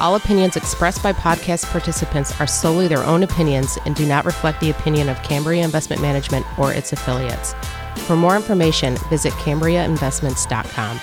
All opinions expressed by podcast participants are solely their own opinions and do not reflect the opinion of Cambria Investment Management or its affiliates. For more information, visit CambriaInvestments.com.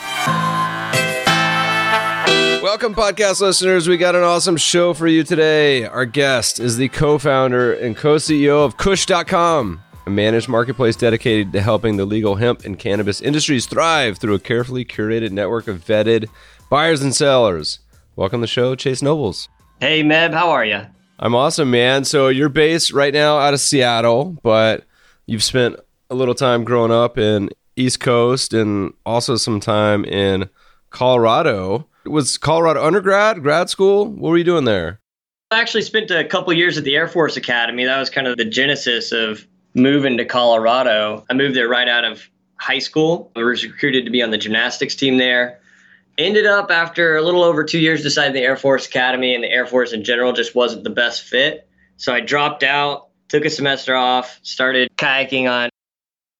Welcome, podcast listeners. We got an awesome show for you today. Our guest is the co founder and co CEO of Kush.com, a managed marketplace dedicated to helping the legal hemp and cannabis industries thrive through a carefully curated network of vetted buyers and sellers. Welcome to the show, Chase Nobles. Hey, Meb, how are you? I'm awesome, man. So you're based right now out of Seattle, but you've spent a little time growing up in East Coast and also some time in Colorado. Was Colorado undergrad, grad school? What were you doing there? I actually spent a couple years at the Air Force Academy. That was kind of the genesis of moving to Colorado. I moved there right out of high school. I was recruited to be on the gymnastics team there ended up after a little over two years deciding the Air Force Academy and the Air Force in general just wasn't the best fit. So I dropped out, took a semester off, started kayaking on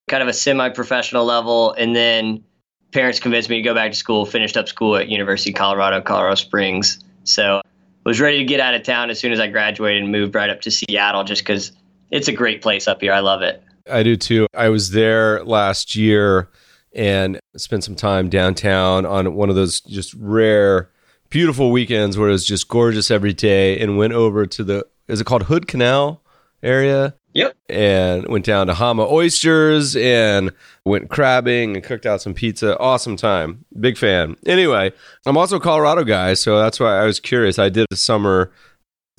kind of a semi-professional level, and then parents convinced me to go back to school. Finished up school at University of Colorado, Colorado Springs. So was ready to get out of town as soon as I graduated and moved right up to Seattle just because it's a great place up here. I love it. I do too. I was there last year and spent some time downtown on one of those just rare, beautiful weekends where it was just gorgeous every day and went over to the, is it called Hood Canal area? Yep. And went down to Hama Oysters and went crabbing and cooked out some pizza. Awesome time. Big fan. Anyway, I'm also a Colorado guy, so that's why I was curious. I did a summer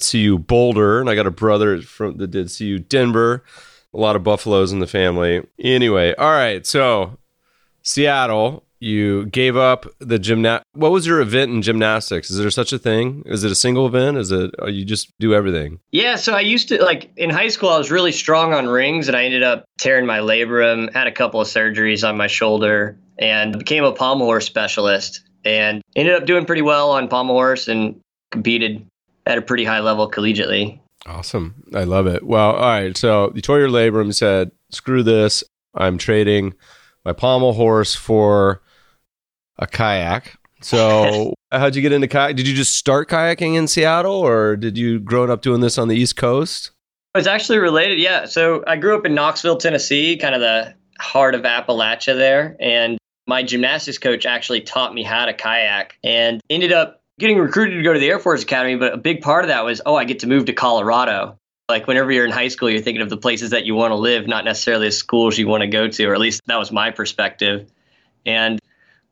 CU Boulder, and I got a brother from that did CU Denver. A lot of buffaloes in the family. Anyway, all right. So Seattle, you gave up the gymna. What was your event in gymnastics? Is there such a thing? Is it a single event? Is it you just do everything? Yeah, so I used to like in high school. I was really strong on rings, and I ended up tearing my labrum. Had a couple of surgeries on my shoulder, and became a pommel horse specialist. And ended up doing pretty well on pommel horse, and competed at a pretty high level collegiately. Awesome, I love it. Well, all right. So you tore your labrum. Said, "Screw this! I'm trading." My pommel horse for a kayak. So, how'd you get into kayak? Did you just start kayaking in Seattle, or did you grow up doing this on the East Coast? It's actually related, yeah. So, I grew up in Knoxville, Tennessee, kind of the heart of Appalachia there, and my gymnastics coach actually taught me how to kayak, and ended up getting recruited to go to the Air Force Academy. But a big part of that was, oh, I get to move to Colorado like whenever you're in high school you're thinking of the places that you want to live not necessarily the schools you want to go to or at least that was my perspective. And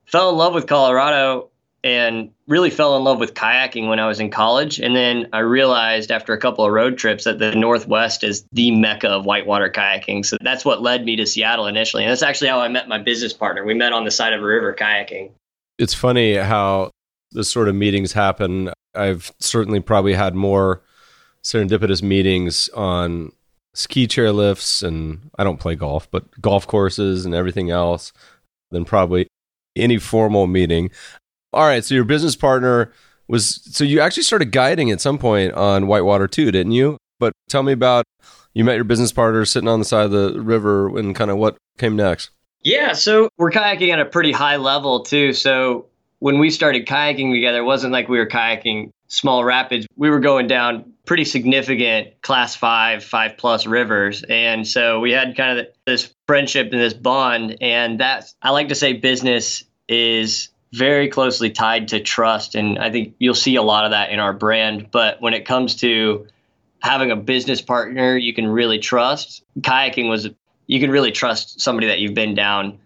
fell in love with colorado and really fell in love with kayaking when i was in college. And then i realized after a couple of road trips that the northwest is the mecca of whitewater kayaking. So that's what led me to seattle initially. And that's actually how i met my business partner. We met on the side of a river kayaking. It's funny how this sort of meetings happen. I've certainly probably had more serendipitous meetings on ski chair lifts and I don't play golf, but golf courses and everything else than probably any formal meeting. All right, so your business partner was so you actually started guiding at some point on Whitewater too, didn't you? But tell me about you met your business partner sitting on the side of the river and kind of what came next. Yeah, so we're kayaking at a pretty high level too. So when we started kayaking together, it wasn't like we were kayaking small rapids. We were going down pretty significant class five, five plus rivers. And so we had kind of this friendship and this bond. And that I like to say business is very closely tied to trust. And I think you'll see a lot of that in our brand. But when it comes to having a business partner you can really trust, kayaking was, you can really trust somebody that you've been down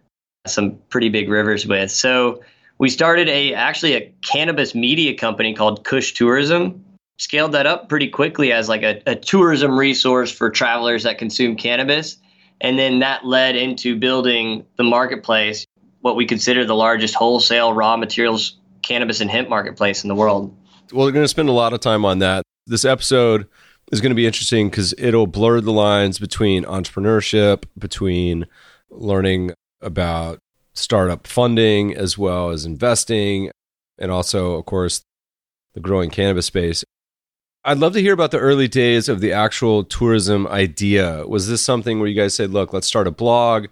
some pretty big rivers with. So we started a actually a cannabis media company called Kush Tourism. Scaled that up pretty quickly as like a, a tourism resource for travelers that consume cannabis. And then that led into building the marketplace, what we consider the largest wholesale raw materials cannabis and hemp marketplace in the world. Well, we're going to spend a lot of time on that. This episode is going to be interesting because it'll blur the lines between entrepreneurship, between learning about startup funding, as well as investing, and also, of course, the growing cannabis space. I'd love to hear about the early days of the actual tourism idea. Was this something where you guys said, look, let's start a blog,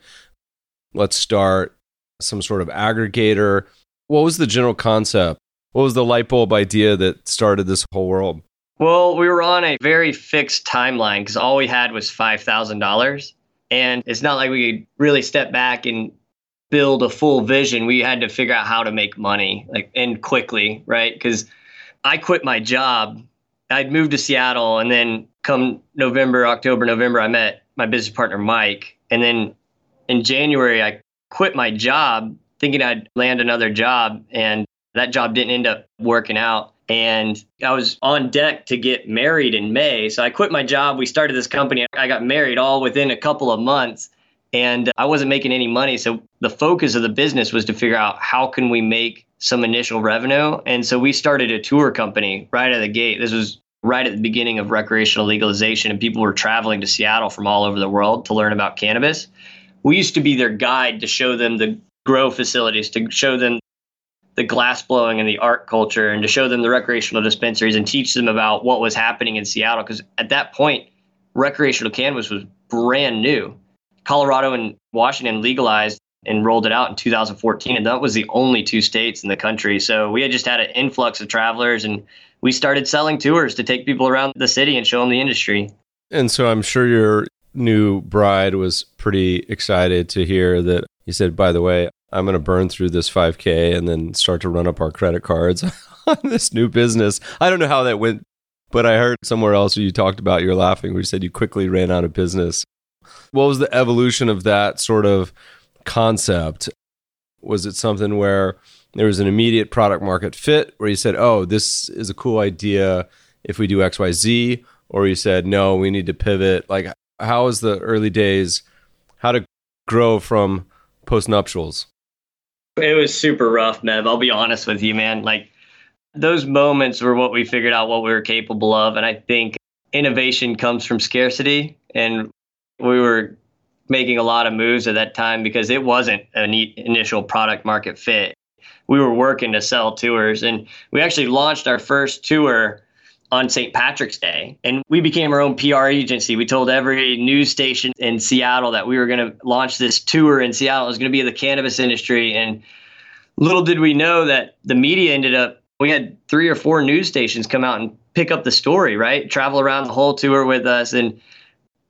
let's start some sort of aggregator? What was the general concept? What was the light bulb idea that started this whole world? Well, we were on a very fixed timeline because all we had was $5,000. And it's not like we could really step back and build a full vision. We had to figure out how to make money, like, and quickly, right? Because I quit my job. I'd moved to Seattle, and then come November, October, November, I met my business partner, Mike. And then in January, I quit my job thinking I'd land another job. And that job didn't end up working out. And I was on deck to get married in May. So I quit my job. We started this company. I got married all within a couple of months and I wasn't making any money. So the focus of the business was to figure out how can we make some initial revenue. And so we started a tour company right out of the gate. This was right at the beginning of recreational legalization and people were traveling to Seattle from all over the world to learn about cannabis. We used to be their guide to show them the grow facilities, to show them the glass blowing and the art culture and to show them the recreational dispensaries and teach them about what was happening in Seattle. Because at that point, recreational cannabis was brand new. Colorado and Washington legalized and rolled it out in 2014, and that was the only two states in the country. So we had just had an influx of travelers, and we started selling tours to take people around the city and show them the industry. And so I'm sure your new bride was pretty excited to hear that you said, by the way, I'm going to burn through this 5K and then start to run up our credit cards on this new business. I don't know how that went, but I heard somewhere else you talked about you're laughing where you said you quickly ran out of business. What was the evolution of that sort of concept? Was it something where there was an immediate product market fit where you said, oh, this is a cool idea if we do XYZ? Or you said, no, we need to pivot? Like, how was the early days? How to grow from post nuptials? It was super rough, Meb. I'll be honest with you, man. Like those moments were what we figured out what we were capable of. And I think innovation comes from scarcity. And we were making a lot of moves at that time because it wasn't a neat initial product market fit. We were working to sell tours. And we actually launched our first tour on St. Patrick's Day. And we became our own PR agency. We told every news station in Seattle that we were going to launch this tour in Seattle. It was going to be the cannabis industry. And little did we know that the media ended up, we had three or four news stations come out and pick up the story, right? Travel around the whole tour with us. And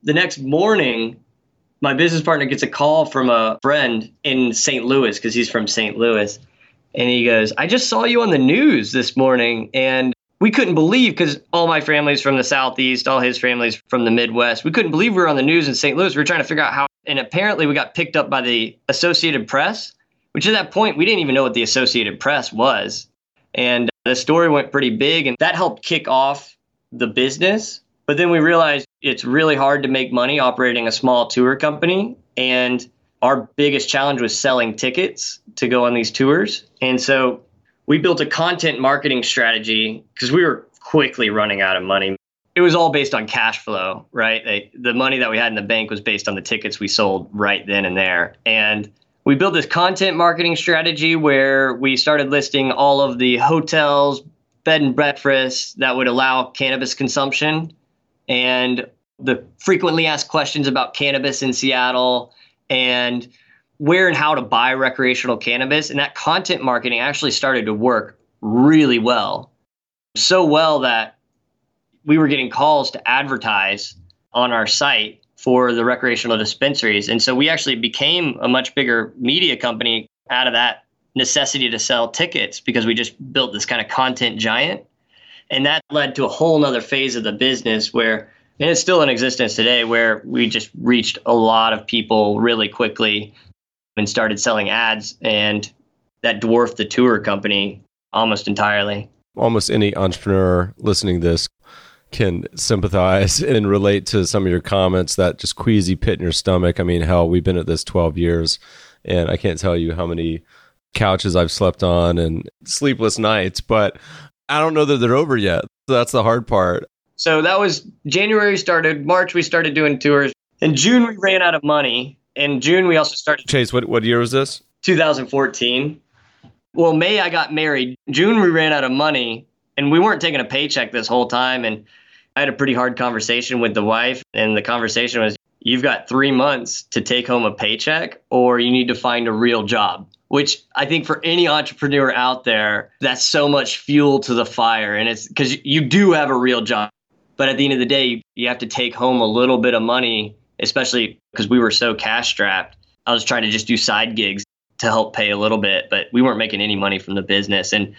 the next morning, my business partner gets a call from a friend in St. Louis because he's from St. Louis. And he goes, I just saw you on the news this morning and we couldn't believe because all my family's from the southeast, all his family's from the Midwest. We couldn't believe we were on the news in St. Louis. We were trying to figure out how, and apparently we got picked up by the Associated Press, which at that point we didn't even know what the Associated Press was. And the story went pretty big, and that helped kick off the business. But then we realized it's really hard to make money operating a small tour company. And our biggest challenge was selling tickets to go on these tours. And so we built a content marketing strategy because we were quickly running out of money. It was all based on cash flow, right? The money that we had in the bank was based on the tickets we sold right then and there. And we built this content marketing strategy where we started listing all of the hotels, bed and breakfasts that would allow cannabis consumption and the frequently asked questions about cannabis in Seattle and where and how to buy recreational cannabis. And that content marketing actually started to work really well. So well that we were getting calls to advertise on our site for the recreational dispensaries. And so we actually became a much bigger media company out of that necessity to sell tickets because we just built this kind of content giant. And that led to a whole nother phase of the business where, and it's still in existence today, where we just reached a lot of people really quickly and started selling ads, and that dwarfed the tour company almost entirely. Almost any entrepreneur listening to this can sympathize and relate to some of your comments that just queasy pit in your stomach. I mean, hell, we've been at this 12 years, and I can't tell you how many couches I've slept on and sleepless nights, but I don't know that they're over yet. So that's the hard part. So that was January started, March we started doing tours. In June we ran out of money. In June we also started Chase, what what year was this? 2014. Well, May I got married. June we ran out of money and we weren't taking a paycheck this whole time and I had a pretty hard conversation with the wife and the conversation was you've got 3 months to take home a paycheck or you need to find a real job which I think for any entrepreneur out there, that's so much fuel to the fire. And it's because you do have a real job. But at the end of the day, you have to take home a little bit of money, especially because we were so cash strapped. I was trying to just do side gigs to help pay a little bit, but we weren't making any money from the business. And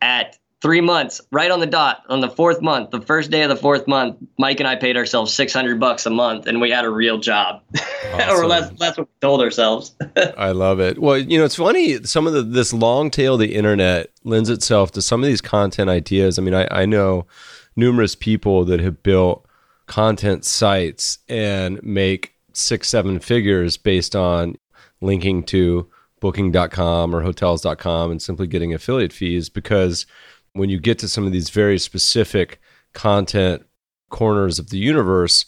at three months, right on the dot, on the fourth month, the first day of the fourth month, Mike and I paid ourselves 600 bucks a month and we had a real job. Awesome. or that's, that's what we told ourselves. I love it. Well, you know, it's funny. Some of the, this long tail of the internet lends itself to some of these content ideas. I mean, I, I know numerous people that have built content sites and make six, seven figures based on linking to booking.com or hotels.com and simply getting affiliate fees because when you get to some of these very specific content corners of the universe,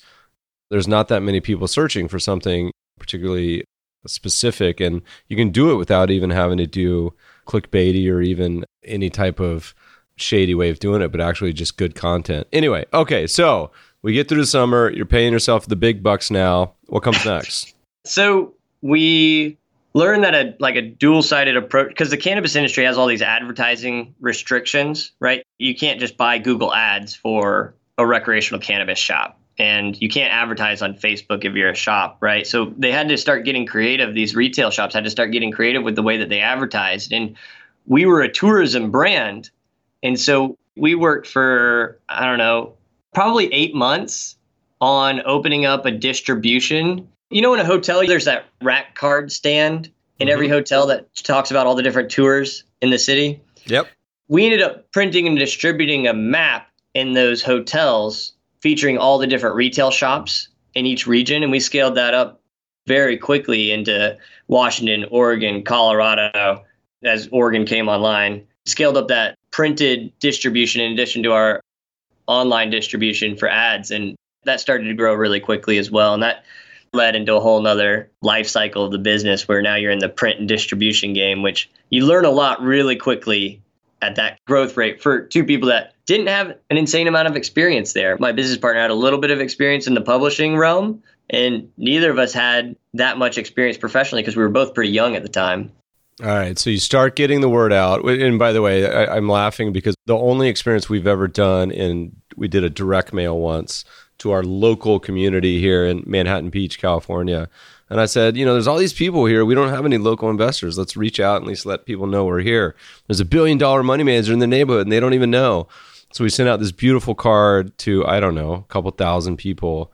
there's not that many people searching for something particularly specific. And you can do it without even having to do clickbaity or even any type of shady way of doing it, but actually just good content. Anyway, okay, so we get through the summer. You're paying yourself the big bucks now. What comes next? so we learn that a like a dual-sided approach because the cannabis industry has all these advertising restrictions, right? You can't just buy Google ads for a recreational cannabis shop and you can't advertise on Facebook if you're a shop, right? So they had to start getting creative. These retail shops had to start getting creative with the way that they advertised. And we were a tourism brand. And so we worked for, I don't know, probably eight months on opening up a distribution you know, in a hotel, there's that rack card stand in mm-hmm. every hotel that talks about all the different tours in the city. Yep. We ended up printing and distributing a map in those hotels featuring all the different retail shops in each region. And we scaled that up very quickly into Washington, Oregon, Colorado as Oregon came online. Scaled up that printed distribution in addition to our online distribution for ads. And that started to grow really quickly as well. And that led into a whole nother life cycle of the business where now you're in the print and distribution game, which you learn a lot really quickly at that growth rate for two people that didn't have an insane amount of experience there. My business partner had a little bit of experience in the publishing realm, and neither of us had that much experience professionally because we were both pretty young at the time. All right. So you start getting the word out. And by the way, I, am laughing because the only experience we've ever done in, we did a direct mail once to our local community here in Manhattan Beach, California. And I said, you know, there's all these people here. We don't have any local investors. Let's reach out and at least let people know we're here. There's a billion dollar money manager in the neighborhood and they don't even know. So we sent out this beautiful card to, I don't know, a couple thousand people.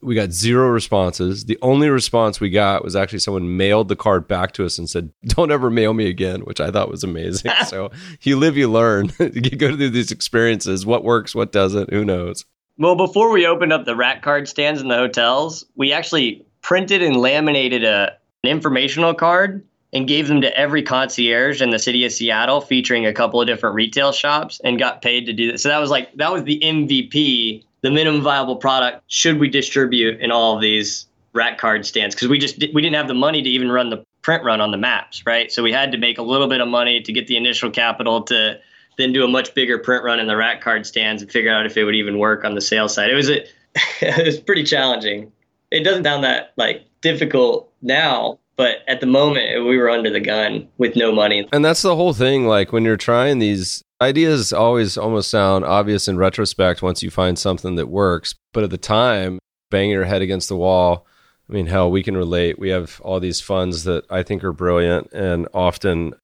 We got zero responses. The only response we got was actually someone mailed the card back to us and said, Don't ever mail me again, which I thought was amazing. so you live, you learn. you go through these experiences. What works, what doesn't, who knows? Well, before we opened up the rack card stands in the hotels, we actually printed and laminated a, an informational card and gave them to every concierge in the city of Seattle, featuring a couple of different retail shops, and got paid to do that. So that was like that was the MVP, the minimum viable product. Should we distribute in all of these rack card stands? Because we just we didn't have the money to even run the print run on the maps, right? So we had to make a little bit of money to get the initial capital to then do a much bigger print run in the rack card stands and figure out if it would even work on the sales side. It was a, it was pretty challenging. It doesn't sound that like difficult now, but at the moment we were under the gun with no money. And that's the whole thing. Like when you're trying these ideas, always almost sound obvious in retrospect once you find something that works. But at the time, banging your head against the wall. I mean, hell, we can relate. We have all these funds that I think are brilliant, and often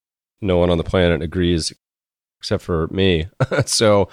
no one on the planet agrees except for me. so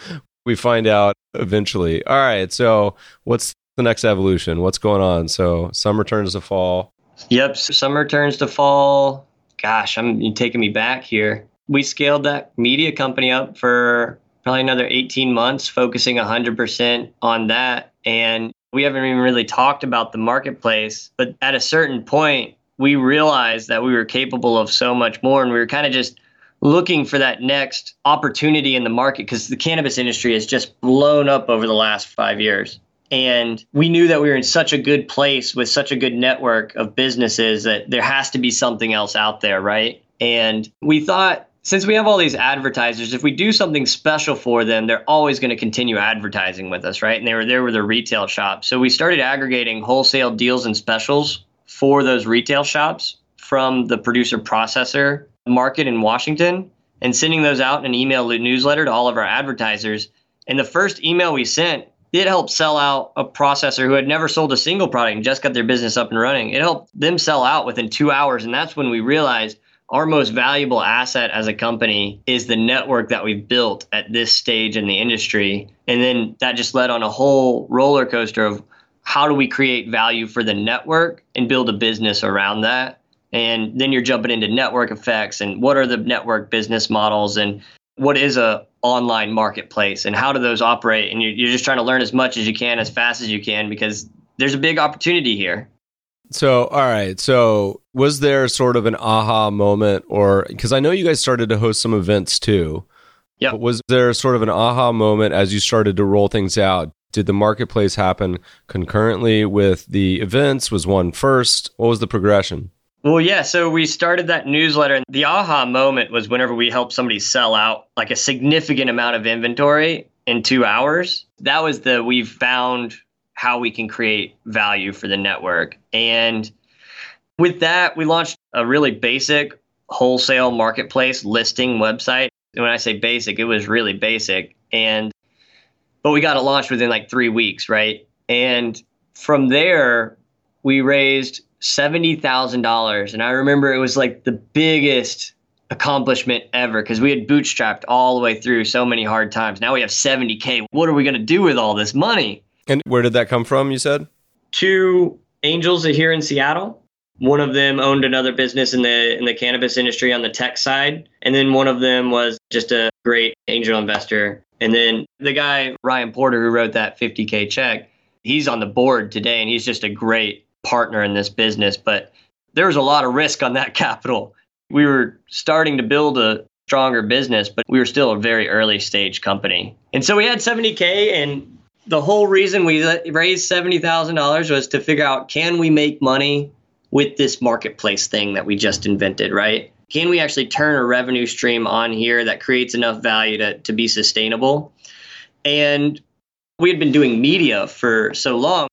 we find out eventually. All right. So what's the next evolution? What's going on? So summer turns to fall. Yep. Summer turns to fall. Gosh, I'm taking me back here. We scaled that media company up for probably another 18 months, focusing 100% on that. And we haven't even really talked about the marketplace. But at a certain point, we realized that we were capable of so much more. And we were kind of just looking for that next opportunity in the market because the cannabis industry has just blown up over the last five years. And we knew that we were in such a good place with such a good network of businesses that there has to be something else out there, right? And we thought, since we have all these advertisers, if we do something special for them, they're always going to continue advertising with us, right? And they were there with a retail shop. So we started aggregating wholesale deals and specials for those retail shops from the producer processor market in Washington and sending those out in an email newsletter to all of our advertisers. And the first email we sent it helped sell out a processor who had never sold a single product and just got their business up and running. It helped them sell out within two hours. And that's when we realized our most valuable asset as a company is the network that we've built at this stage in the industry. And then that just led on a whole roller coaster of how do we create value for the network and build a business around that and then you're jumping into network effects and what are the network business models and what is a online marketplace and how do those operate? And you're, you're just trying to learn as much as you can as fast as you can because there's a big opportunity here. So all right. So was there sort of an aha moment or because i know you guys started to host some events too. Yeah was there sort of an aha moment as you started to roll things out? Did the marketplace happen concurrently with the events? Was one first? What was the progression well, yeah. So we started that newsletter, and the aha moment was whenever we helped somebody sell out like a significant amount of inventory in two hours. That was the we've found how we can create value for the network. And with that, we launched a really basic wholesale marketplace listing website. And when I say basic, it was really basic. And but we got it launched within like three weeks, right? And from there, we raised $70,000. And I remember it was like the biggest accomplishment ever because we had bootstrapped all the way through so many hard times. Now we have 70K. What are we going to do with all this money? And where did that come from, you said? Two angels here in Seattle. One of them owned another business in the in the cannabis industry on the tech side, and then one of them was just a great angel investor. And then the guy Ryan Porter who wrote that 50k check, he's on the board today and he's just a great partner in this business, but there was a lot of risk on that capital. We were starting to build a stronger business, but we were still a very early stage company. And so we had 70K, and the whole reason we raised $70,000 was to figure out can we make money with this marketplace thing that we just invented, right? Can we actually turn a revenue stream on here that creates enough value to, to be sustainable? And we had been doing media for so long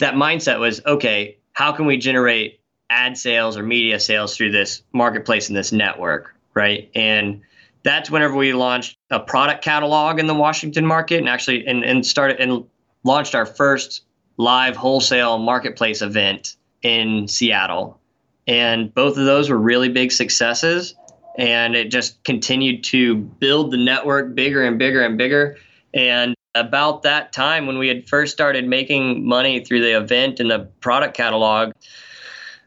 that mindset was okay, how can we generate ad sales or media sales through this marketplace and this network, right? And that's whenever we launched a product catalog in the Washington market and actually and, and started and launched our first live wholesale marketplace event in Seattle. And both of those were really big successes. And it just continued to build the network bigger and bigger and bigger. And about that time when we had first started making money through the event and the product catalog,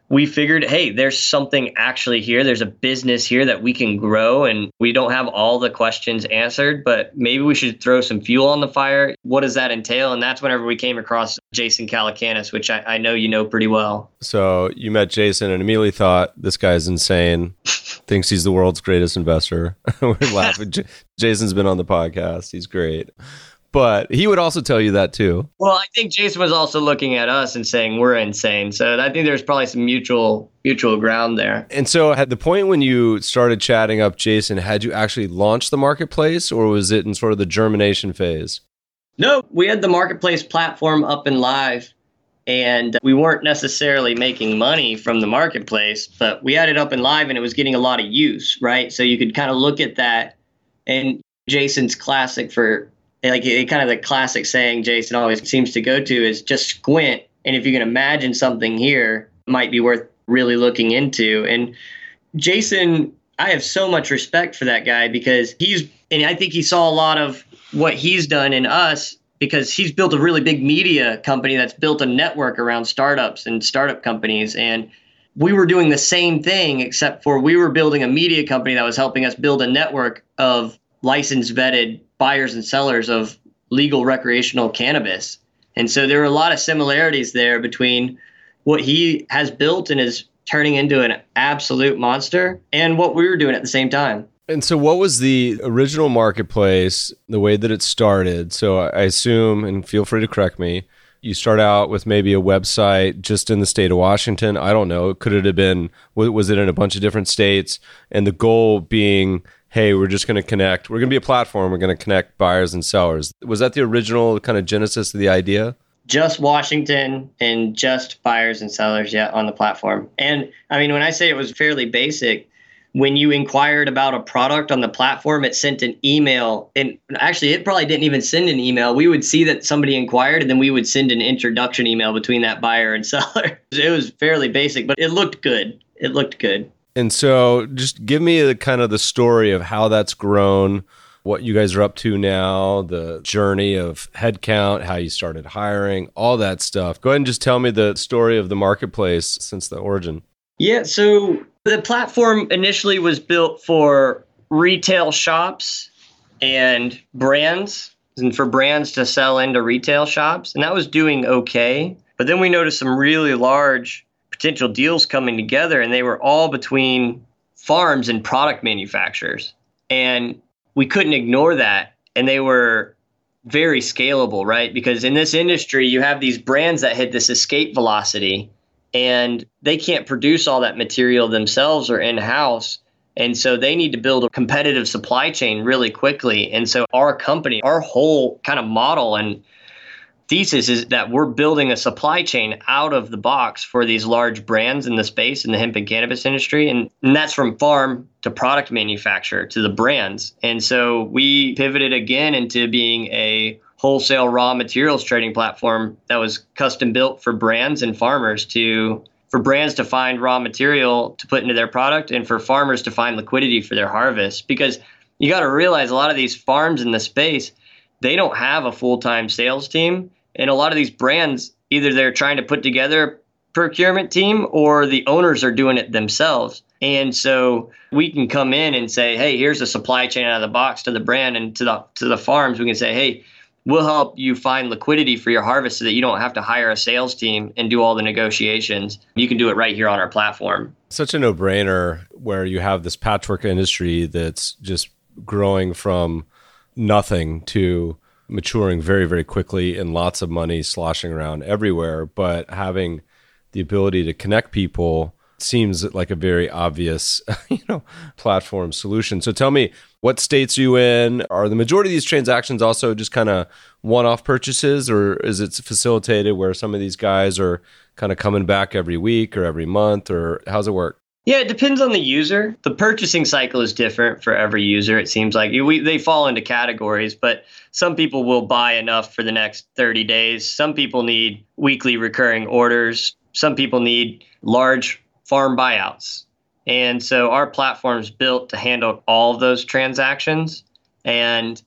we figured, hey, there's something actually here. There's a business here that we can grow, and we don't have all the questions answered, but maybe we should throw some fuel on the fire. What does that entail? And that's whenever we came across Jason Calacanis, which I, I know you know pretty well. So you met Jason and immediately thought, this guy's insane, thinks he's the world's greatest investor. We're laughing. J- Jason's been on the podcast. He's great but he would also tell you that too. Well, I think Jason was also looking at us and saying we're insane. So I think there's probably some mutual mutual ground there. And so at the point when you started chatting up Jason, had you actually launched the marketplace or was it in sort of the germination phase? No, we had the marketplace platform up and live and we weren't necessarily making money from the marketplace, but we had it up and live and it was getting a lot of use, right? So you could kind of look at that and Jason's classic for like it, kind of the classic saying Jason always seems to go to is just squint, and if you can imagine something here, might be worth really looking into. And Jason, I have so much respect for that guy because he's, and I think he saw a lot of what he's done in us because he's built a really big media company that's built a network around startups and startup companies and we were doing the same thing except for we were building a media company that was helping us build a network of licensed vetted buyers and sellers of legal recreational cannabis. And so there are a lot of similarities there between what he has built and is turning into an absolute monster and what we were doing at the same time. And so, what was the original marketplace, the way that it started? So, I assume, and feel free to correct me, you start out with maybe a website just in the state of Washington. I don't know. Could it have been, was it in a bunch of different states? And the goal being, hey, we're just going to connect, we're going to be a platform, we're going to connect buyers and sellers. Was that the original kind of genesis of the idea? just Washington and just buyers and sellers yeah, on the platform. And I mean, when I say it was fairly basic, when you inquired about a product on the platform, it sent an email. And actually, it probably didn't even send an email. We would see that somebody inquired, and then we would send an introduction email between that buyer and seller. It was fairly basic, but it looked good. It looked good. And so, just give me the kind of the story of how that's grown what you guys are up to now, the journey of headcount, how you started hiring, all that stuff. Go ahead and just tell me the story of the marketplace since the origin. Yeah, so the platform initially was built for retail shops and brands, and for brands to sell into retail shops, and that was doing okay. But then we noticed some really large potential deals coming together, and they were all between farms and product manufacturers. And we couldn't ignore that. And they were very scalable, right? Because in this industry, you have these brands that hit this escape velocity and they can't produce all that material themselves or in house. And so they need to build a competitive supply chain really quickly. And so our company, our whole kind of model and thesis is that we're building a supply chain out of the box for these large brands in the space in the hemp and cannabis industry. And, and that's from farm to product manufacturer to the brands. And so we pivoted again into being a wholesale raw materials trading platform that was custom built for brands and farmers to for brands to find raw material to put into their product and for farmers to find liquidity for their harvest because you got to realize a lot of these farms in the space they don't have a full-time sales team and a lot of these brands either they're trying to put together a procurement team or the owners are doing it themselves. And so we can come in and say hey here's a supply chain out of the box to the brand and to the to the farms. We can say hey we'll help you find liquidity for your harvest so that you don't have to hire a sales team and do all the negotiations. You can do it right here on our platform. Such a no-brainer where you have this patchwork industry that's just growing from nothing to maturing very, very quickly and lots of money sloshing around everywhere. But having the ability to connect people seems like a very obvious, you know, platform solution. So tell me, what states you in? Are the majority of these transactions also just kind of one-off purchases, or is it facilitated where some of these guys are kind of coming back every week or every month, or how's it work? Yeah, it depends on the user. The purchasing cycle is different for every user. It seems like we, they fall into categories, but some people will buy enough for the next 30 days. Some people need weekly recurring orders. Some people need large farm buyouts. And so our platform is built to handle all of those transactions and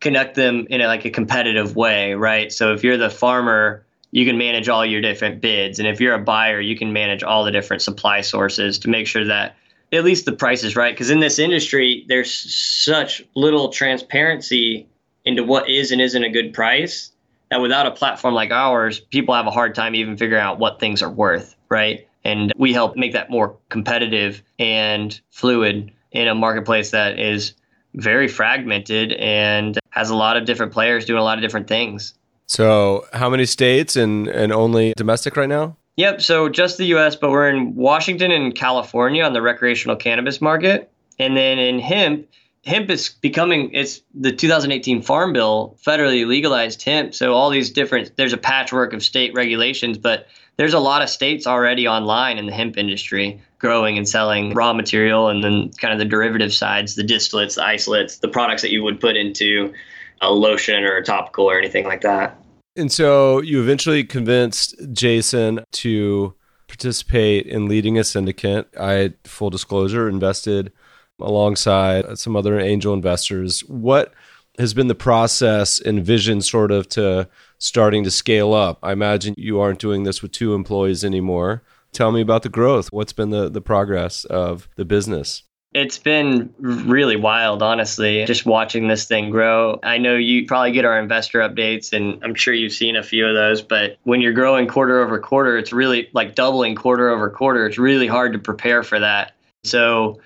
connect them in a, like a competitive way, right? So if you're the farmer you can manage all your different bids. And if you're a buyer, you can manage all the different supply sources to make sure that at least the price is right. Because in this industry, there's such little transparency into what is and isn't a good price that without a platform like ours, people have a hard time even figuring out what things are worth, right? And we help make that more competitive and fluid in a marketplace that is very fragmented and has a lot of different players doing a lot of different things. So, how many states and, and only domestic right now? Yep. So, just the US, but we're in Washington and California on the recreational cannabis market. And then in hemp, hemp is becoming it's the 2018 farm bill federally legalized hemp so all these different there's a patchwork of state regulations but there's a lot of states already online in the hemp industry growing and selling raw material and then kind of the derivative sides the distillates the isolates the products that you would put into a lotion or a topical or anything like that and so you eventually convinced Jason to participate in leading a syndicate. I, full disclosure, invested alongside some other angel investors. What has been the process and vision sort of to starting to scale up? I imagine you aren't doing this with two employees anymore. Tell me about the growth. What's been the, the progress of the business? It's been really wild, honestly, just watching this thing grow. I know you probably get our investor updates, and I'm sure you've seen a few of those. But when you're growing quarter over quarter, it's really like doubling quarter over quarter. It's really hard to prepare for that. So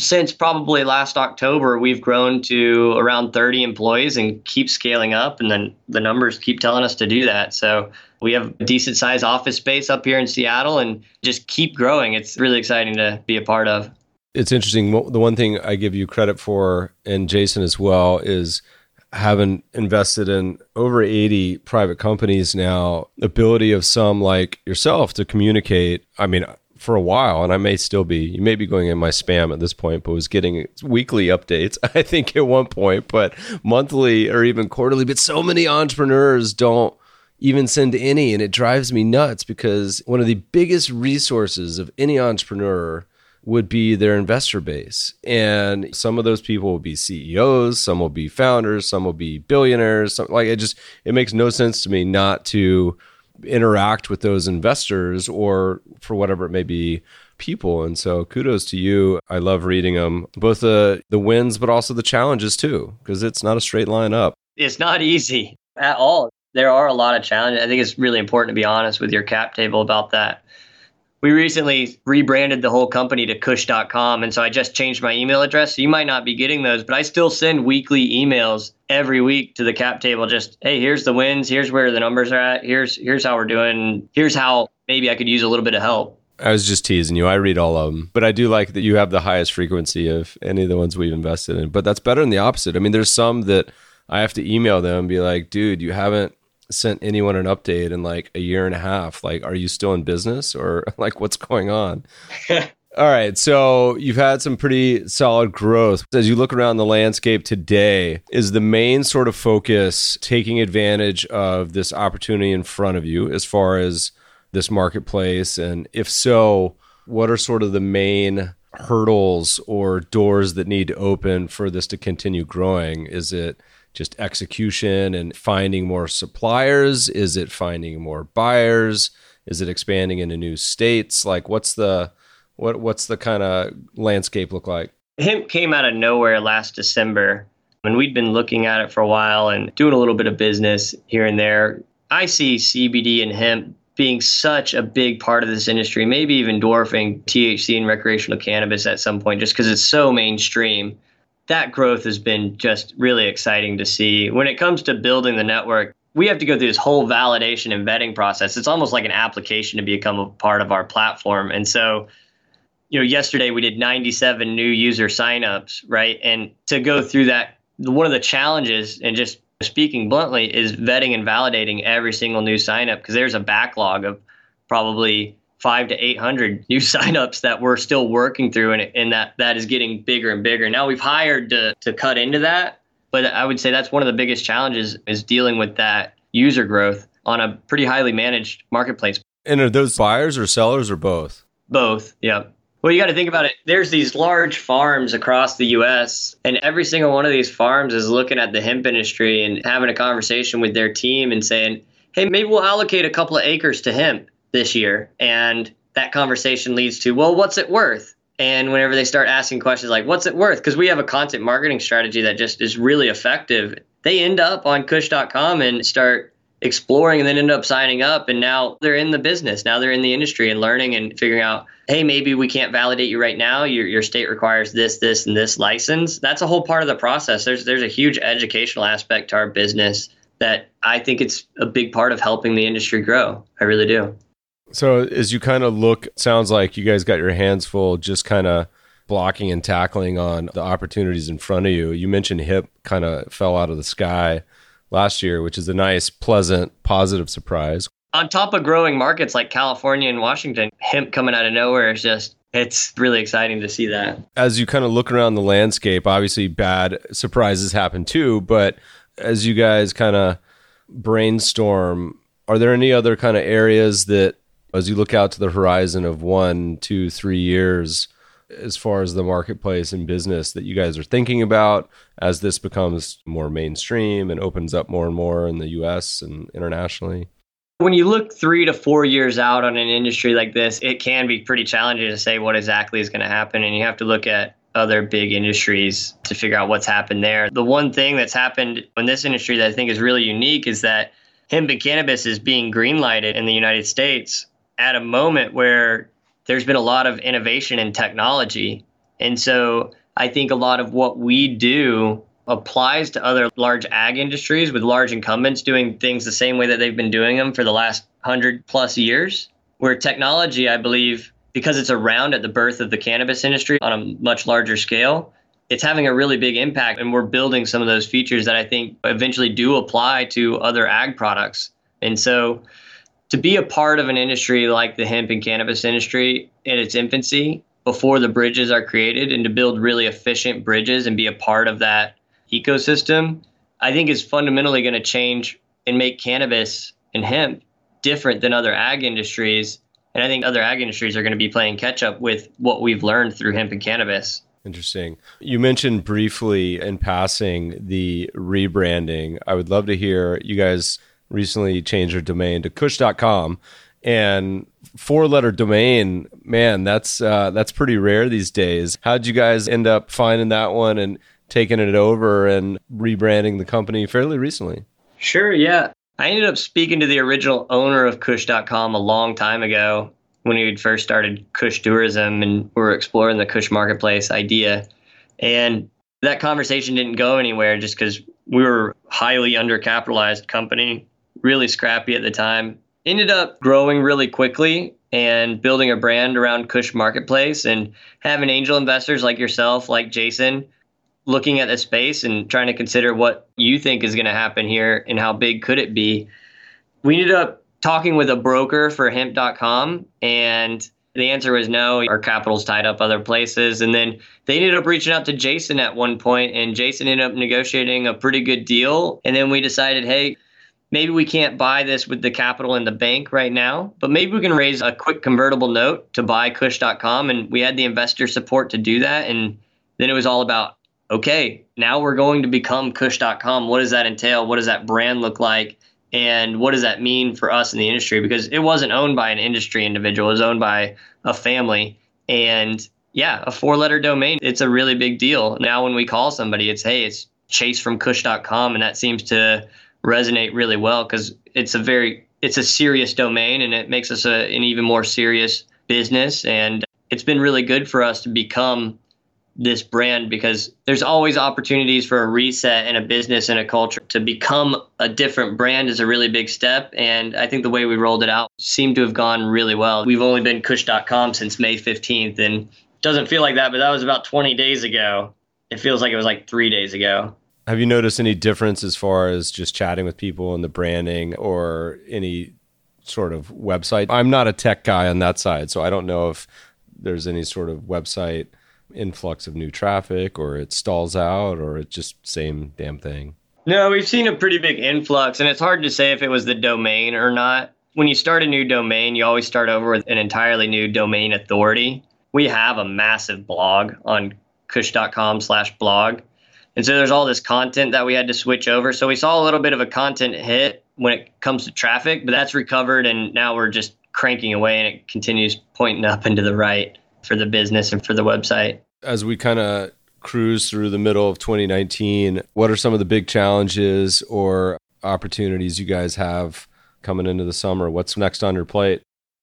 Since probably last October, we've grown to around 30 employees and keep scaling up. And then the numbers keep telling us to do that. So we have a decent sized office space up here in Seattle and just keep growing. It's really exciting to be a part of. It's interesting. The one thing I give you credit for, and Jason as well, is having invested in over 80 private companies now, ability of some like yourself to communicate. I mean, for a while, and I may still be, you may be going in my spam at this point, but was getting weekly updates, I think at one point, but monthly or even quarterly. But so many entrepreneurs don't even send any, and it drives me nuts because one of the biggest resources of any entrepreneur would be their investor base. And some of those people will be CEOs, some will be founders, some will be billionaires. Some, like it just it makes no sense to me not to interact with those investors or for whatever it may be people. And so kudos to you. I love reading them both the the wins but also the challenges too because it's not a straight line up. It's not easy at all. There are a lot of challenges. I think it's really important to be honest with your cap table about that we recently rebranded the whole company to kush.com and so i just changed my email address so you might not be getting those but i still send weekly emails every week to the cap table just hey here's the wins here's where the numbers are at here's here's how we're doing here's how maybe i could use a little bit of help I was just teasing you. I read all of them, but I do like that you have the highest frequency of any of the ones we've invested in. But that's better than the opposite. I mean, there's some that I have to email them and be like, dude, you haven't sent anyone an update in like a year and a half. Like, are you still in business or like what's going on? All right. So you've had some pretty solid growth. As you look around the landscape today, is the main sort of focus taking advantage of this opportunity in front of you as far as this marketplace? And if so, what are sort of the main hurdles or doors that need to open for this to continue growing? Is it just execution and finding more suppliers? Is it finding more buyers? Is it expanding into new states? Like what's the what what's the kind of landscape look like? Hemp came out of nowhere last December and we'd been looking at it for a while and doing a little bit of business here and there. I see CBD and hemp being such a big part of this industry, maybe even dwarfing THC and recreational cannabis at some point, just because it's so mainstream that growth has been just really exciting to see. When it comes to building the network, we have to go through this whole validation and vetting process. It's almost like an application to become a part of our platform. And so, you know, yesterday we did 97 new user signups, right? And to go through that, one of the challenges, and just speaking bluntly, is vetting and validating every single new signup because there's a backlog of probably five to 800 new signups that we're still working through and, and that that is getting bigger and bigger. Now we've hired to, to cut into that, but I would say that's one of the biggest challenges is dealing with that user growth on a pretty highly managed marketplace. And are those buyers or sellers or both? Both. Yeah. Well, you got to think about it. There's these large farms across the US, and every single one of these farms is looking at the hemp industry and having a conversation with their team and saying, hey, maybe we'll allocate a couple of acres to hemp this year. And that conversation leads to, well, what's it worth? And whenever they start asking questions like, what's it worth? Because we have a content marketing strategy that just is really effective. They end up on kush.com and start exploring and then end up signing up. And now they're in the business. Now they're in the industry and learning and figuring out, hey, maybe we can't validate you right now. Your, your state requires this, this, and this license. That's a whole part of the process. There's, there's a huge educational aspect to our business that I think it's a big part of helping the industry grow. I really do. So as you kind of look, sounds like you guys got your hands full, just kind of blocking and tackling on the opportunities in front of you. You mentioned hemp kind of fell out of the sky last year, which is a nice, pleasant, positive surprise. On top of growing markets like California and Washington, hemp coming out of nowhere is just it's really exciting to see that. As you kind of look around the landscape, obviously bad surprises happen too, but as you guys kind of brainstorm, are there any other kind of areas that as you look out to the horizon of one, two, three years, as far as the marketplace and business that you guys are thinking about as this becomes more mainstream and opens up more and more in the US and internationally? When you look three to four years out on an industry like this, it can be pretty challenging to say what exactly is going to happen. And you have to look at other big industries to figure out what's happened there. The one thing that's happened in this industry that I think is really unique is that hemp and cannabis is being greenlighted in the United States at a moment where there's been a lot of innovation in technology And so I think a lot of what we do applies to other large ag industries with large incumbents doing things the same way that they've been doing them for the last 100 plus years. Where technology, I believe, because it's around at the birth of the cannabis industry on a much larger scale, it's having a really big impact. And we're building some of those features that I think eventually do apply to other ag products. And so to be a part of an industry like the hemp and cannabis industry in its infancy before the bridges are created and to build really efficient bridges and be a part of that ecosystem, I think is fundamentally going to change and make cannabis and hemp different than other ag industries. And I think other ag industries are going to be playing catch up with what we've learned through hemp and cannabis. Interesting. You mentioned briefly in passing the rebranding. I would love to hear you guys recently changed your domain to kush.com and four letter domain man that's uh, that's pretty rare these days. How'd you guys end up finding that one and taking it over and rebranding the company fairly recently? Sure yeah. I ended up speaking to the original owner of kush.com a long time ago when we first started kush tourism and we were exploring the kush marketplace idea. And that conversation didn't go anywhere just because we were a highly undercapitalized company really scrappy at the time. Ended up growing really quickly and building a brand around Kush Marketplace and having angel investors like yourself, like Jason, looking at the space and trying to consider what you think is going to happen here and how big could it be. We ended up talking with a broker for hemp.com and the answer was no. Our capital's tied up other places. And then they ended up reaching out to Jason at one point, and Jason ended up negotiating a pretty good deal. And then we decided, hey, maybe we can't buy this with the capital in the bank right now, but maybe we can raise a quick convertible note to buy kush.com. And we had the investor support to do that. And then it was all about, okay, now we're going to become kush.com. What does that entail? What does that brand look like? And what does that mean for us in the industry? Because it wasn't owned by an industry individual, it was owned by a family. And yeah, a four letter domain, it's a really big deal. Now, when we call somebody, it's, hey, it's chase from kush.com. And that seems to resonate really well because it's a very it's a serious domain and it makes us a, an even more serious business. And it's been really good for us to become this brand because there's always opportunities for a reset in a business and a culture. To become a different brand is a really big step and i think the way we rolled it out seemed to have gone really well. We've only been kush.com since may 15th and doesn't feel like that but that was about 20 days ago. It feels like it was like three days ago have you noticed any difference as far as just chatting with people and the branding or any sort of website? I'm not a tech guy on that side, so I don't know if there's any sort of website influx of new traffic or it stalls out or it's just same damn thing. No, we've seen a pretty big influx and it's hard to say if it was the domain or not. When you start a new domain, you always start over with an entirely new domain authority. We have a massive blog on kush.com slash blog and so there's all this content that we had to switch over. So we saw a little bit of a content hit when it comes to traffic, but that's recovered. And now we're just cranking away and it continues pointing up and to the right for the business and for the website. As we kind of cruise through the middle of 2019, what are some of the big challenges or opportunities you guys have coming into the summer? What's next on your plate?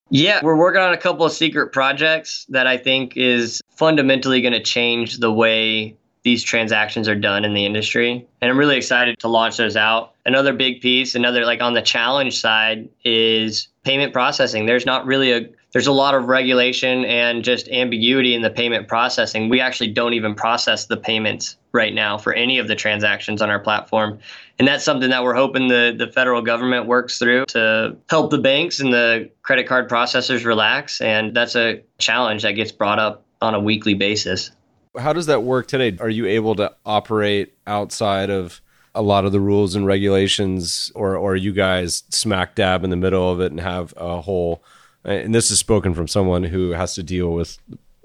Yeah, we're working on a couple of secret projects that I think is fundamentally going to change the way these transactions are done in the industry. And I'm really excited to launch those out. Another big piece, another like on the challenge side is payment processing. There's not really a there's a lot of regulation and just ambiguity in the payment processing. We actually don't even process the payments right now for any of the transactions on our platform. And that's something that we're hoping the, the federal government works through to help the banks and the credit card processors relax. And that's a challenge that gets brought up on a weekly basis how does that work today? Are you able to operate outside of a lot of the rules and regulations, or, or are you guys smack dab in the middle of it and have a whole? And this is spoken from someone who has to deal with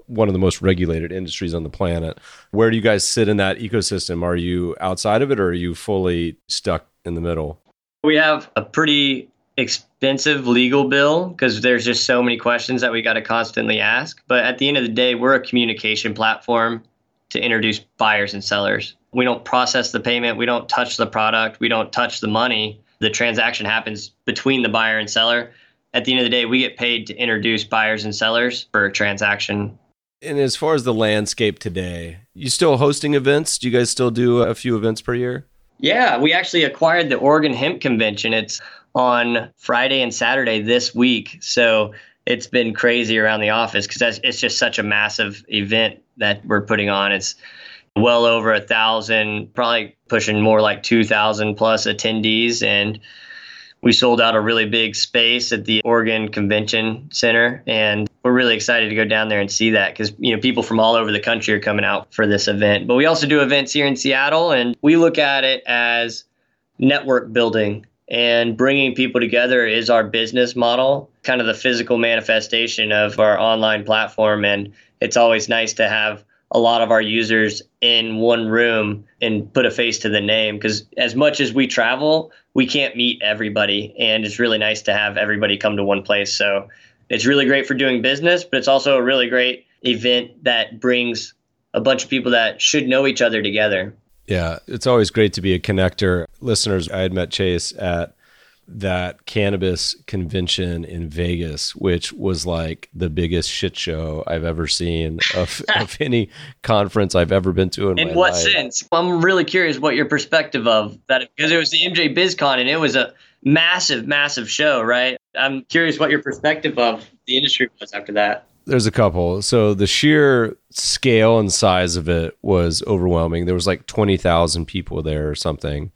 one of the most regulated industries on the planet. Where do you guys sit in that ecosystem? Are you outside of it, or are you fully stuck in the middle? We have a pretty expensive legal bill because there's just so many questions that we got to constantly ask. But at the end of the day, we're a communication platform to introduce buyers and sellers. We don't process the payment, we don't touch the product, we don't touch the money. The transaction happens between the buyer and seller. At the end of the day, we get paid to introduce buyers and sellers for a transaction. And as far as the landscape today, you still hosting events? Do you guys still do a few events per year? Yeah, we actually acquired the Oregon Hemp Convention. It's on Friday and Saturday this week. So it's been crazy around the office because it's just such a massive event that we're putting on. It's well over a thousand, probably pushing more like 2,000 plus attendees. And we sold out a really big space at the Oregon Convention Center. And we're really excited to go down there and see that because, you know, people from all over the country are coming out for this event. But we also do events here in Seattle and we look at it as network building and bringing people together is our business model, kind of the physical manifestation of our online platform. And it's always nice to have a lot of our users in one room and put a face to the name because as much as we travel, we can't meet everybody. And it's really nice to have everybody come to one place. So it's really great for doing business, but it's also a really great event that brings a bunch of people that should know each other together. Yeah, it's always great to be a connector. Listeners, I had met Chase at that cannabis convention in Vegas, which was like the biggest shit show I've ever seen of, of any conference I've ever been to in, in what life. sense? I'm really curious what your perspective of that because it was the MJ BizCon and it was a massive, massive show, right? I'm curious what your perspective of the industry was after that. There's a couple. So the sheer scale and size of it was overwhelming. There was like 20,000 people there or something.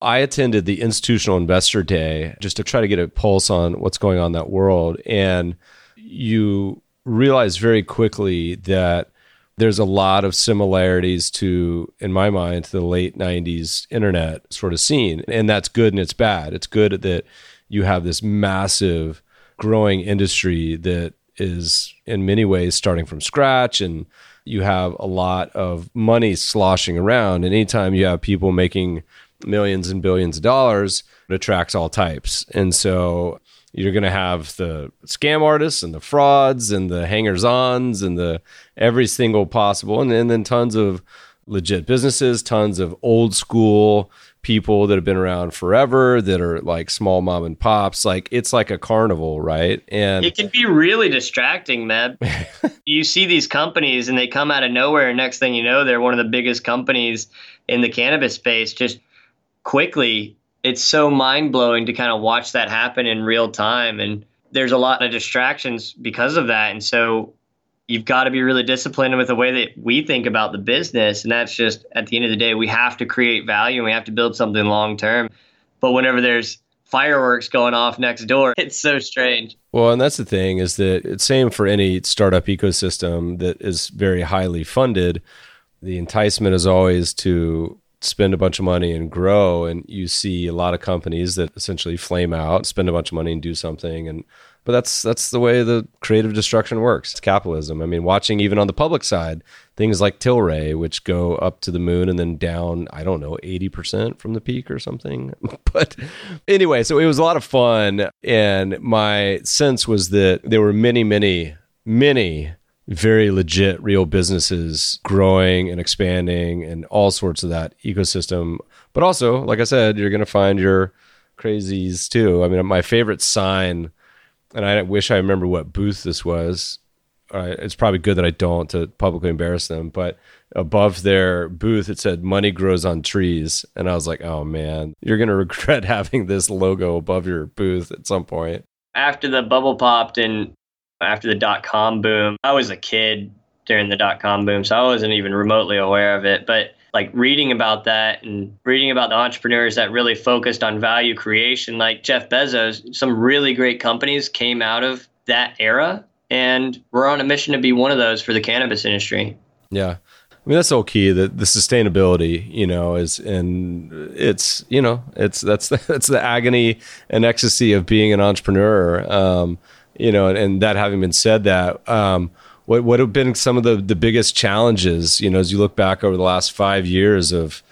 I attended the Institutional Investor Day just to try to get a pulse on what's going on in that world. And you realize very quickly that there's a lot of similarities to, in my mind, to the late 90s internet sort of scene. And that's good and it's bad. It's good that you have this massive growing industry that is in many ways starting from scratch and you have a lot of money sloshing around. And anytime you have people making millions and billions of dollars, it attracts all types. And so you're going to have the scam artists and the frauds and the hangers ons and the every single possible, and and then tons of legit businesses, tons of old school people that have been around forever that are like small mom and pops. Like it's like a carnival, right? And it can be really distracting, man. you see these companies and they come out of nowhere, and next thing you know, they're one of the biggest companies in the cannabis space. Just quickly, it's so mind blowing to kind of watch that happen in real time. And there's a lot of distractions because of that. And so you've got to be really disciplined with the way that we think about the business. And that's just at the end of the day, we have to create value and we have to build something long term. But whenever there's fireworks going off next door, it's so strange. Well, and that's the thing is that it's same for any startup ecosystem that is very highly funded. The enticement is always to spend a bunch of money and grow and you see a lot of companies that essentially flame out spend a bunch of money and do something and but that's that's the way the creative destruction works. It's capitalism. I mean watching even on the public side things like tilray which go up to the moon and then down i don't know 80% from the peak or something. But anyway so it was a lot of fun. And my sense was that there were many many many very legit real businesses growing and expanding and all sorts of that ecosystem. But also like i said you're going to find your crazies too. I mean my favorite sign and i wish i remember what booth this was uh, it's probably good that i don't to publicly embarrass them but above their booth it said money grows on trees and i was like oh man you're to regret having this logo above your booth at some point after the bubble popped and after the dot com boom. I was a kid during the dot com boom, so I wasn't even remotely aware of it. But like reading about that and reading about the entrepreneurs that really focused on value creation, like Jeff Bezos, some really great companies came out of that era. And we're on a mission to be one of those for the cannabis industry. Yeah. I mean that's all key. The the sustainability, you know, is and it's you know it's that's the, that's the agony and ecstasy of being an entrepreneur. Um, you know, and, and that having been said, that um, what what have been some of the the biggest challenges, you know, as you look back over the last five years of,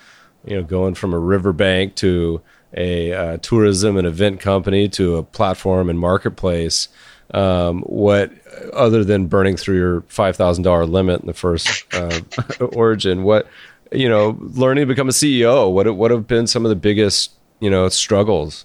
you know, going from a riverbank to a uh, tourism and event company to a platform and marketplace. Um, what other than burning through your five thousand dollar limit in the first uh, origin? What you know, learning to become a CEO. What what have been some of the biggest you know struggles?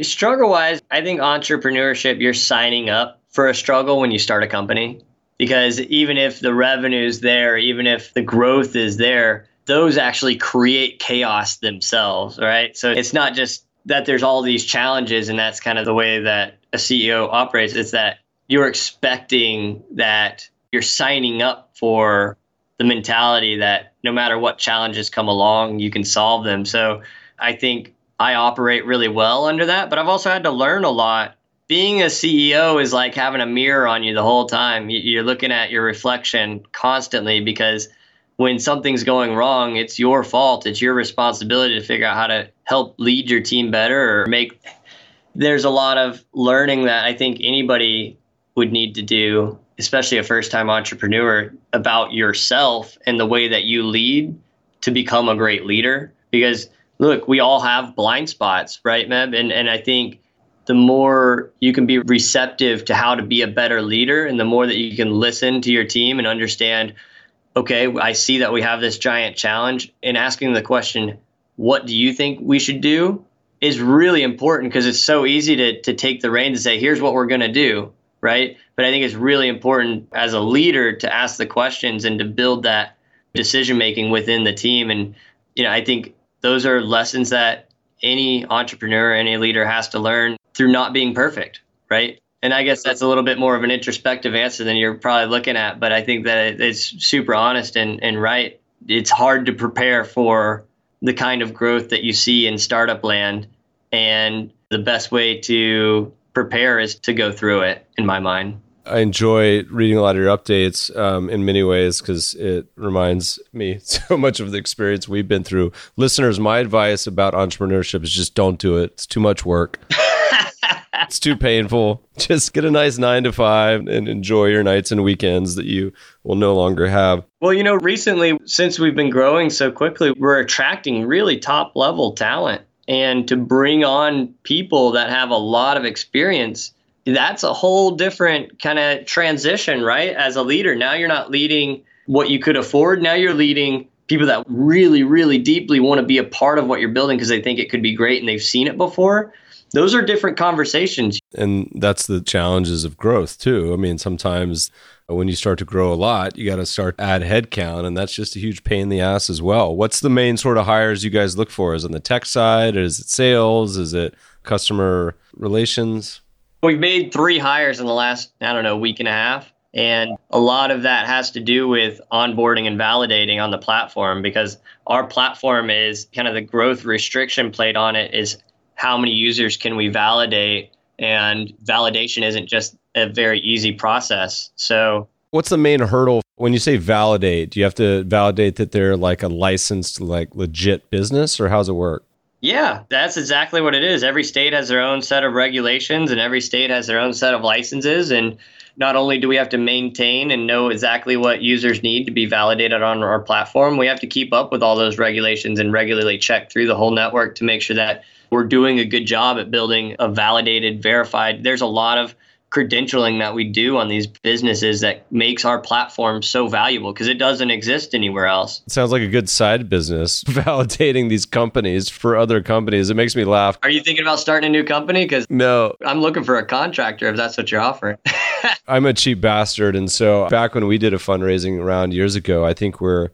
Struggle wise, I think entrepreneurship, you're signing up for a struggle when you start a company. Because even if the revenue is there, even if the growth is there, those actually create chaos themselves, right? So it's not just that there's all these challenges and that's kind of the way that a CEO operates. It's that you're expecting that you're signing up for the mentality that no matter what challenges come along, you can solve them. So I think I operate really well under that, but I've also had to learn a lot. Being a CEO is like having a mirror on you the whole time. You're looking at your reflection constantly because when something's going wrong, it's your fault. It's your responsibility to figure out how to help lead your team better or make. There's a lot of learning that I think anybody would need to do, especially a first time entrepreneur, about yourself and the way that you lead to become a great leader. Because look, we all have blind spots, right, Meb? And, and I think the more you can be receptive to how to be a better leader and the more that you can listen to your team and understand okay, I see that we have this giant challenge, and asking the question, what do you think we should do, is really important because it's so easy to, to take the reins and say, here's what we're going to do, right? But I think it's really important as a leader to ask the questions and to build that decision making within the team. And, you know, I think those are lessons that any entrepreneur, any leader has to learn through not being perfect, right? And I guess that's a little bit more of an introspective answer than you're probably looking at, but I think that it's super honest and, and right. It's hard to prepare for the kind of growth that you see in startup land. And the best way to prepare is to go through it, in my mind. I enjoy reading a lot of your updates um, in many ways because it reminds me so much of the experience we've been through. Listeners, my advice about entrepreneurship is just don't do it. It's too much work. it's too painful. Just get a nice nine to five and enjoy your nights and weekends that you will no longer have. Well, you know, recently, since we've been growing so quickly, we're attracting really top level talent. And to bring on people that have a lot of experience, that's a whole different kind of transition, right? As a leader, now you're not leading what you could afford. Now you're leading people that really, really deeply want to be a part of what you're building because they think it could be great and they've seen it before those are different conversations. And that's the challenges of growth too. I mean, sometimes when you start to grow a lot, you got to start add headcount, and that's just a huge pain in the ass as well. What's the main sort of hires you guys look for? Is it on the tech side? Is it sales? Is it customer relations? We've made three hires in the last, I don't know, week and a half. And a lot of that has to do with onboarding and validating on the platform because our platform is kind of the growth restriction plate on it is how many users can we validate? And validation isn't just a very easy process. So, what's the main hurdle when you say validate? Do you have to validate that they're like a licensed, like legit business, or how's it work? Yeah, that's exactly what it is. Every state has their own set of regulations, and every state has their own set of licenses. And not only do we have to maintain and know exactly what users need to be validated on our platform, we have to keep up with all those regulations and regularly check through the whole network to make sure that we're doing a good job at building a validated, verified. There's a lot of credentialing that we do on these businesses that makes our platform so valuable because it doesn't exist anywhere else. It sounds like a good side business, validating these companies for other companies. It makes me laugh. Are you thinking about starting a new company? Because no, I'm looking for a contractor if that's what you're offering. I'm a cheap bastard, and so back when we did a fundraising round years ago, I think we're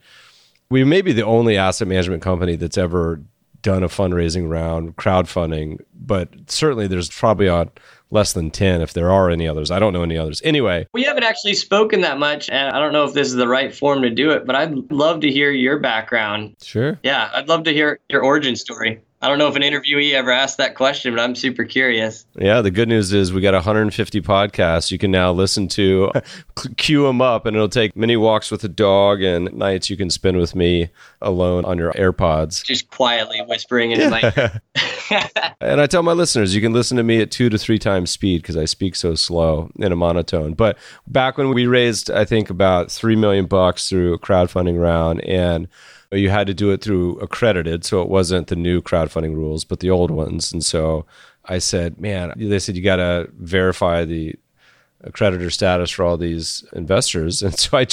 we may be the only asset management company that's ever done a fundraising round, crowdfunding, but certainly there's probably on less than 10 if there are any others. I don't know any others. Anyway, we haven't actually spoken that much and I don't know if this is the right form to do it, but I'd love to hear your background. Sure. Yeah, I'd love to hear your origin story. I don't know if an interviewee ever asked that question, but I'm super curious. Yeah, the good news is we got 150 podcasts you can now listen to. Queue them up, and it'll take many walks with a dog and nights you can spend with me alone on your AirPods. Just quietly whispering into my. and I tell my listeners, you can listen to me at two to three times speed because I speak so slow in a monotone. But back when we raised, I think about three million bucks through a crowdfunding round, and you had to do it through accredited, so it wasn't the new crowdfunding rules, but the old ones. And so I said, man, they said you got to verify the accreditor status for all these investors. And so I,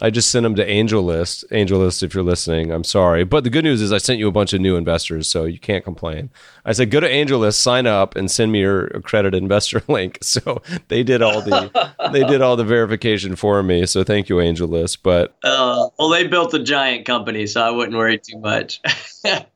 I just sent them to AngelList. AngelList, if you're listening, I'm sorry. But the good news is I sent you a bunch of new investors, so you can't complain. I said, go to AngelList, sign up, and send me your accredited investor link. So they did all the they did all the verification for me. So thank you, AngelList. But uh, well, they built a giant company, so I wouldn't worry too much.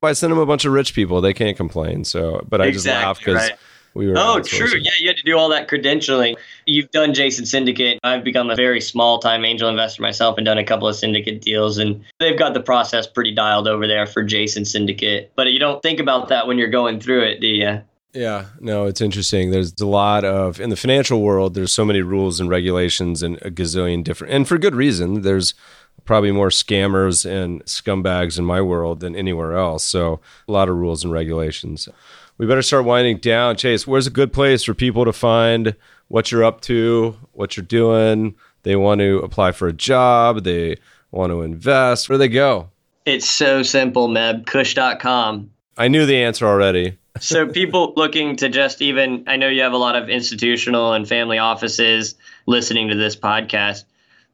I sent them a bunch of rich people. They can't complain. So, but I exactly, just laugh because. Right we were oh true yeah you had to do all that credentialing you've done jason syndicate i've become a very small time angel investor myself and done a couple of syndicate deals and they've got the process pretty dialed over there for jason syndicate but you don't think about that when you're going through it do you yeah, no, it's interesting. There's a lot of in the financial world. There's so many rules and regulations and a gazillion different, and for good reason. There's probably more scammers and scumbags in my world than anywhere else. So a lot of rules and regulations we better start winding down. Chase, where's a good place for people to find what you're up to, what you're doing? They want to apply for a job, they want to invest. Where do they go? It's so simple, Meb. Kush.com. I knew the answer already. so, people looking to just even, I know you have a lot of institutional and family offices listening to this podcast.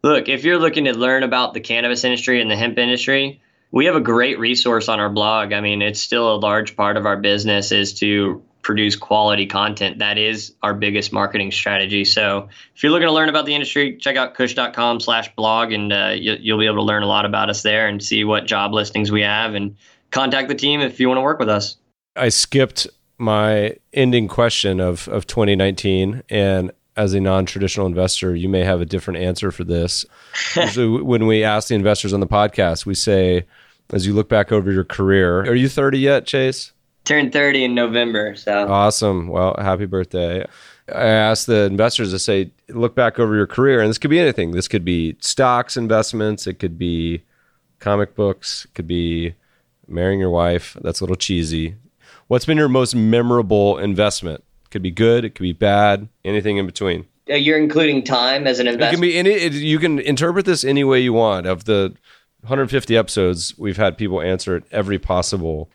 Look, if you're looking to learn about the cannabis industry and the hemp industry, we have a great resource on our blog. I mean, it's still a large part of our business is to produce quality content. That is our biggest marketing strategy. So if you're looking to learn about the industry, check out kush.com slash blog and uh, you, you'll be able to learn a lot about us there and see what job listings we have and contact the team if you want to work with us. I skipped my ending question of, of 2019 and as a non-traditional investor, you may have a different answer for this. Usually when we ask the investors on the podcast, we say, as you look back over your career. Are you 30 yet, Chase? Turned 30 in November. So awesome. Well, happy birthday. I asked the investors to say, look back over your career, and this could be anything. This could be stocks investments, it could be comic books, it could be marrying your wife. That's a little cheesy. What's been your most memorable investment? It could be good, it could be bad, anything in between. Uh, you're including time as an investment. It can be any. It, you can interpret this any way you want. Of the 150 episodes, we've had people answer it every possible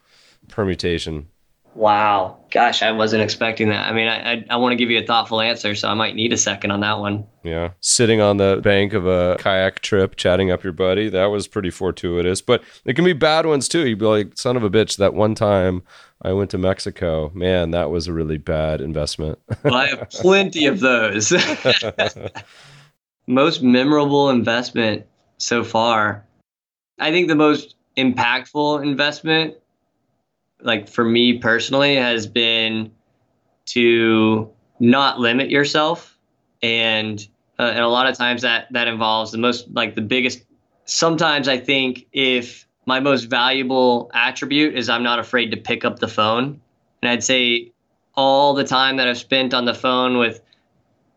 permutation. Wow. Gosh, I wasn't expecting that. I mean, I, I, I want to give you a thoughtful answer, so I might need a second on that one. Yeah. Sitting on the bank of a kayak trip, chatting up your buddy, that was pretty fortuitous. But it can be bad ones too. You'd be like, son of a bitch, that one time I went to Mexico. Man, that was a really bad investment. well, I have plenty of those. Most memorable investment so far. I think the most impactful investment, like for me personally, has been to not limit yourself, and uh, and a lot of times that that involves the most like the biggest. Sometimes I think if my most valuable attribute is I'm not afraid to pick up the phone, and I'd say all the time that I've spent on the phone with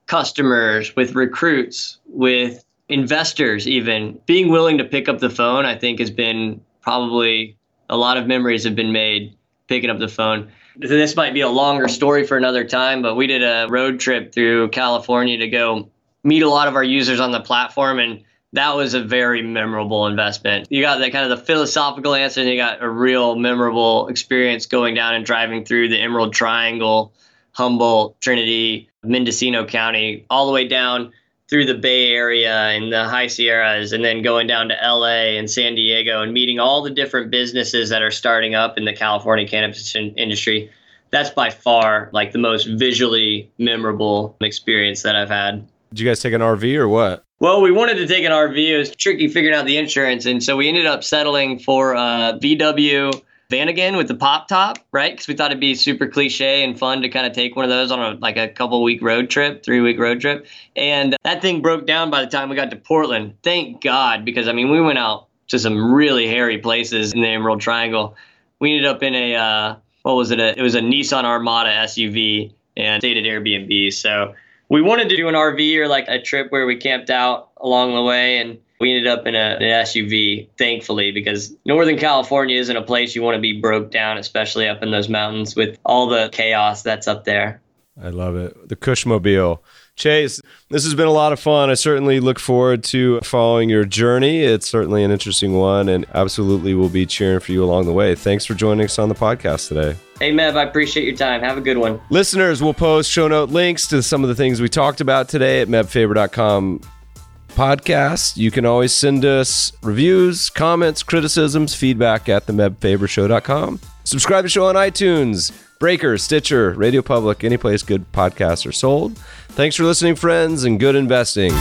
customers, with recruits, with investors even being willing to pick up the phone i think has been probably a lot of memories have been made picking up the phone. This might be a longer story for another time but we did a road trip through california to go meet a lot of our users on the platform and that was a very memorable investment you got that kind of the philosophical answer and you got a real memorable experience going down and driving through the emerald triangle humboldt trinity mendocino county all the way down through the Bay Area and the High Sierras, and then going down to LA and San Diego and meeting all the different businesses that are starting up in the California cannabis industry. That's by far like the most visually memorable experience that I've had. Did you guys take an RV or what? Well, we wanted to take an RV. It was tricky figuring out the insurance, and so we ended up settling for a VW Vanagon with the pop top, right? Because we thought it'd be super cliche and fun to kind of take one of those on a like a couple week road trip, three week road trip. And that thing broke down by the time we got to Portland. Thank God, because I mean we went out to some really hairy places in the Emerald Triangle. We ended up in a uh, what was it? A, it was a Nissan Armada SUV and stayed at Airbnb. So we wanted to do an RV or like a trip where we camped out along the way and we ended up in a, an SUV, thankfully, because Northern California isn't a place you want to be broke down, especially up in those mountains with all the chaos that's up there. I love it. The Kushmobile. Chase, this has been a lot of fun. I certainly look forward to following your journey. It's certainly an interesting one, and absolutely will be cheering for you along the way. Thanks for joining us on the podcast today. Hey, Meb, I appreciate your time. Have a good one. Listeners, we'll post show note links to some of the things we talked about today at mebfaber.com podcast. You can always send us reviews, comments, criticisms, feedback at the mebfabershow.com. Subscribe to the show on iTunes, Breaker, Stitcher, Radio Public, any place good podcasts are sold. Thanks for listening, friends, and good investing.